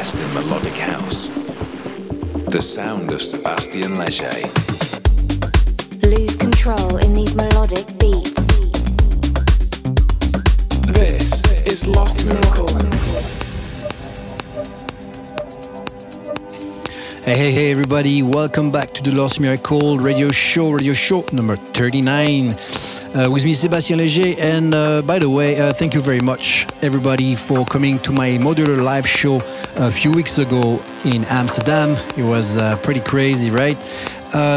best in melodic house. The sound of Sébastien Léger. Lose control in these melodic beats. This is Lost Miracle. Hey, hey, hey, everybody. Welcome back to the Lost Miracle radio show, radio show number 39. Uh, with me, Sébastien Léger. And uh, by the way, uh, thank you very much, everybody, for coming to my modular live show a few weeks ago in Amsterdam. It was pretty crazy, right?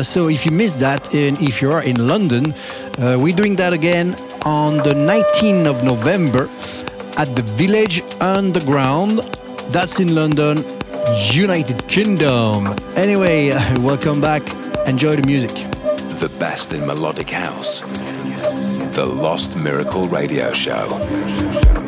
So if you missed that, and if you are in London, we're doing that again on the 19th of November at the Village Underground. That's in London, United Kingdom. Anyway, welcome back. Enjoy the music. The best in melodic house. The Lost Miracle Radio Show.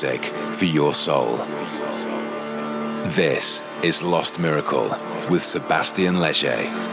Music for your soul. This is Lost Miracle with Sébastien Léger.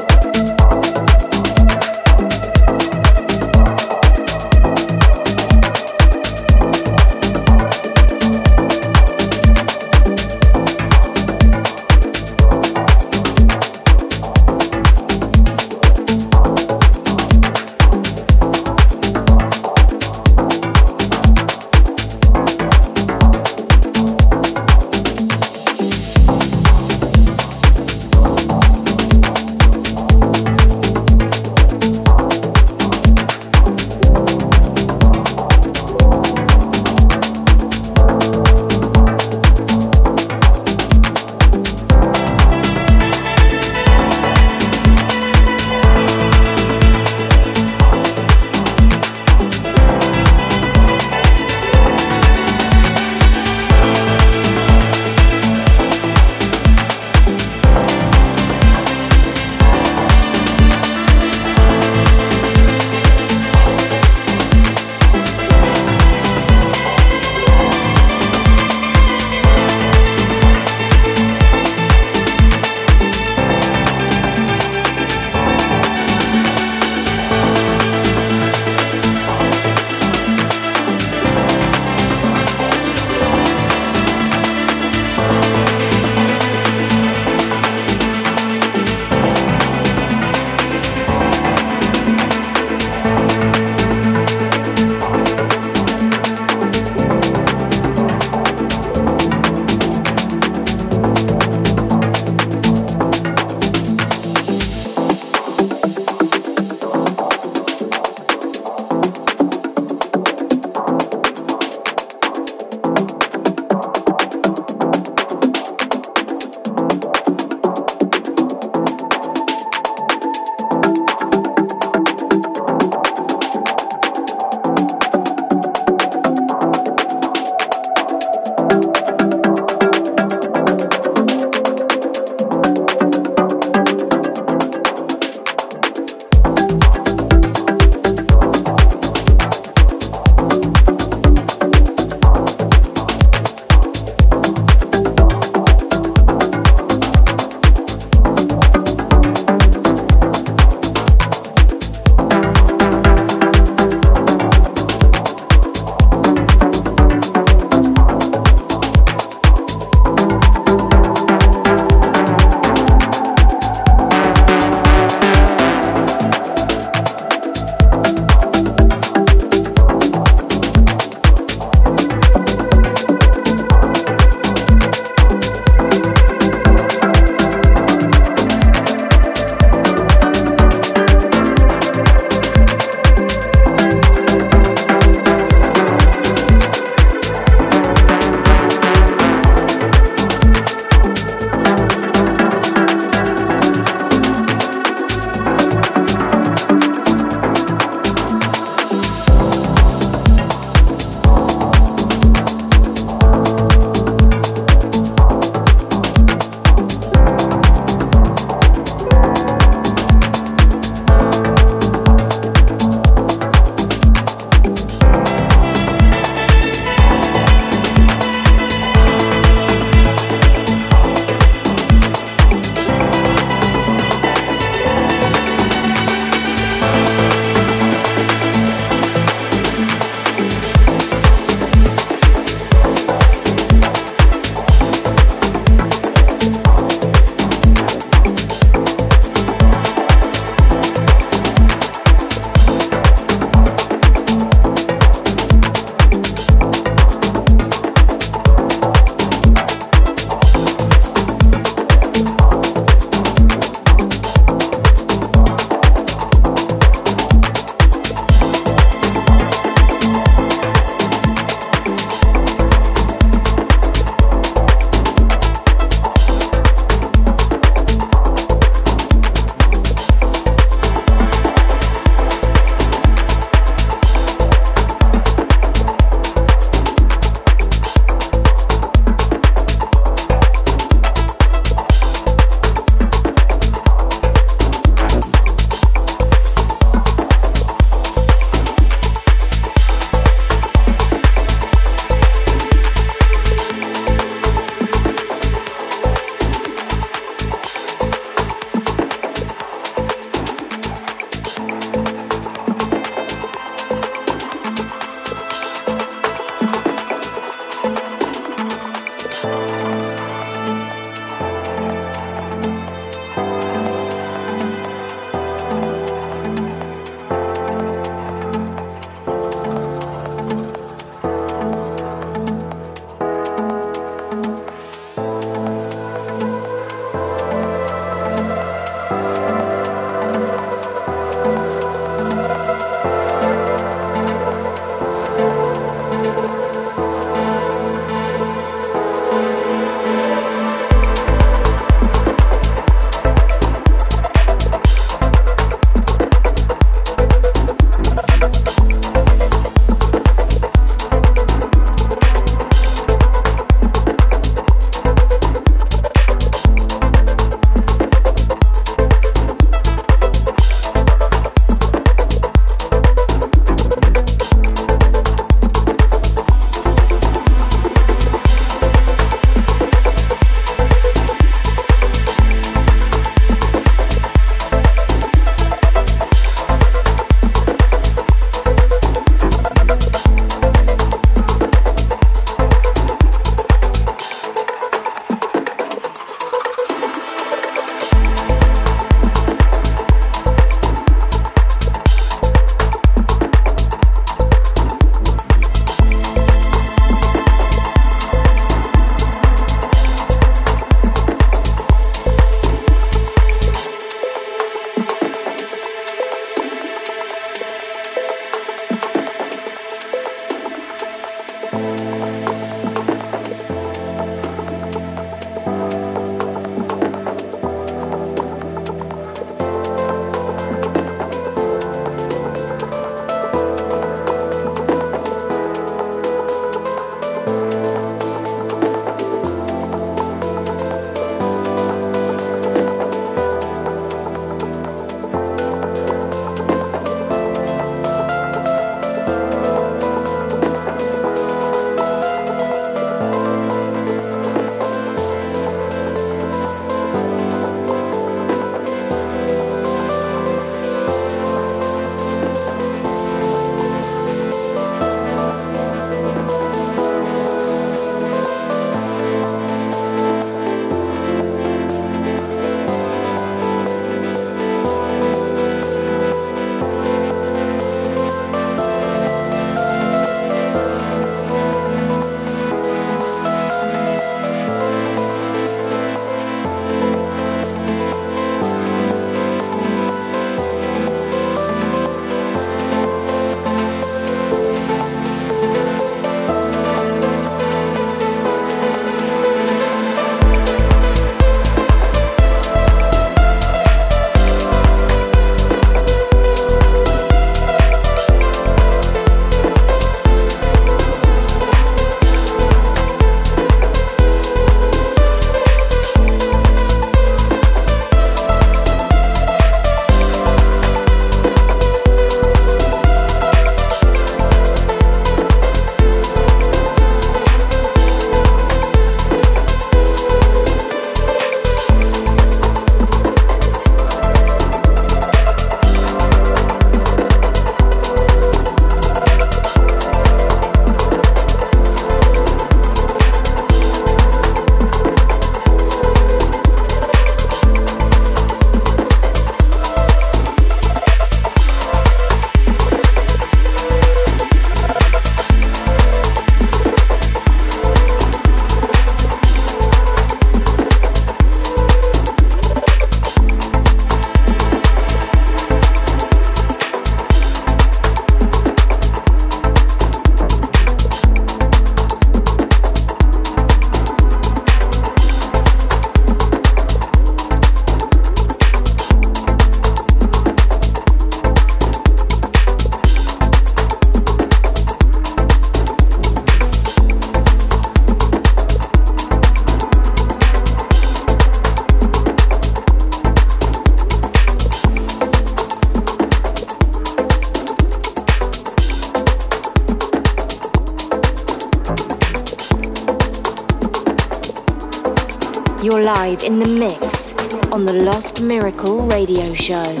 Radio Show.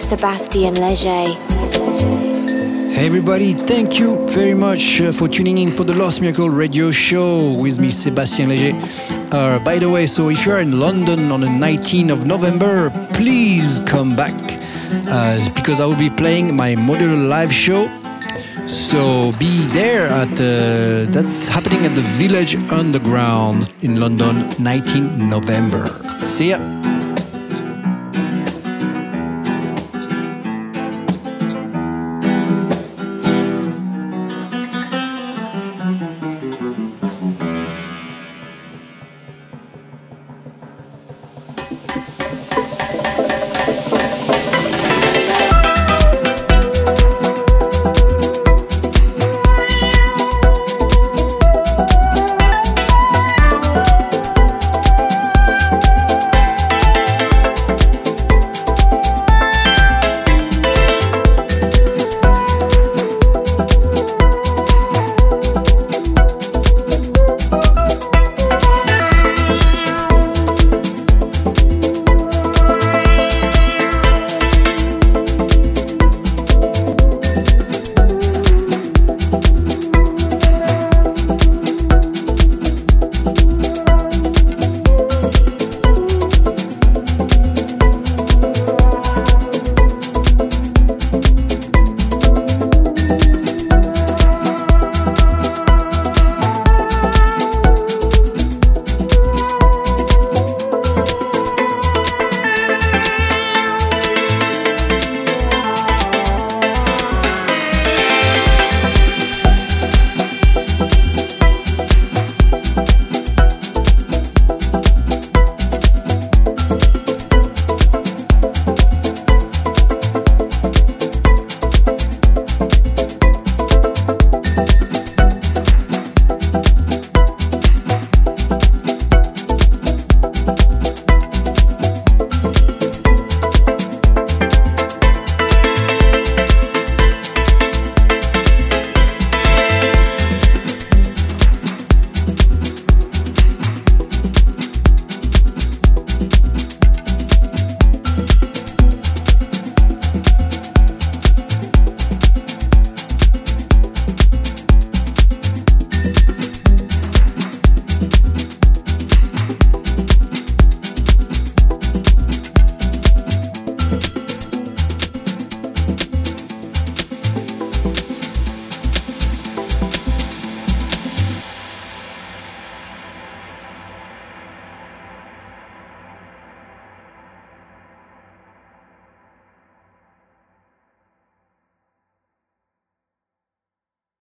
With Sébastien Léger. Hey everybody, thank you very much uh, for tuning in for the Lost Miracle radio show with me, Sébastien Léger. Uh, by the way, so if you're in London on the 19th of November, please come back uh, because I will be playing my modular live show. So be there at uh, that's happening at the Village Underground in London, 19 November. See ya.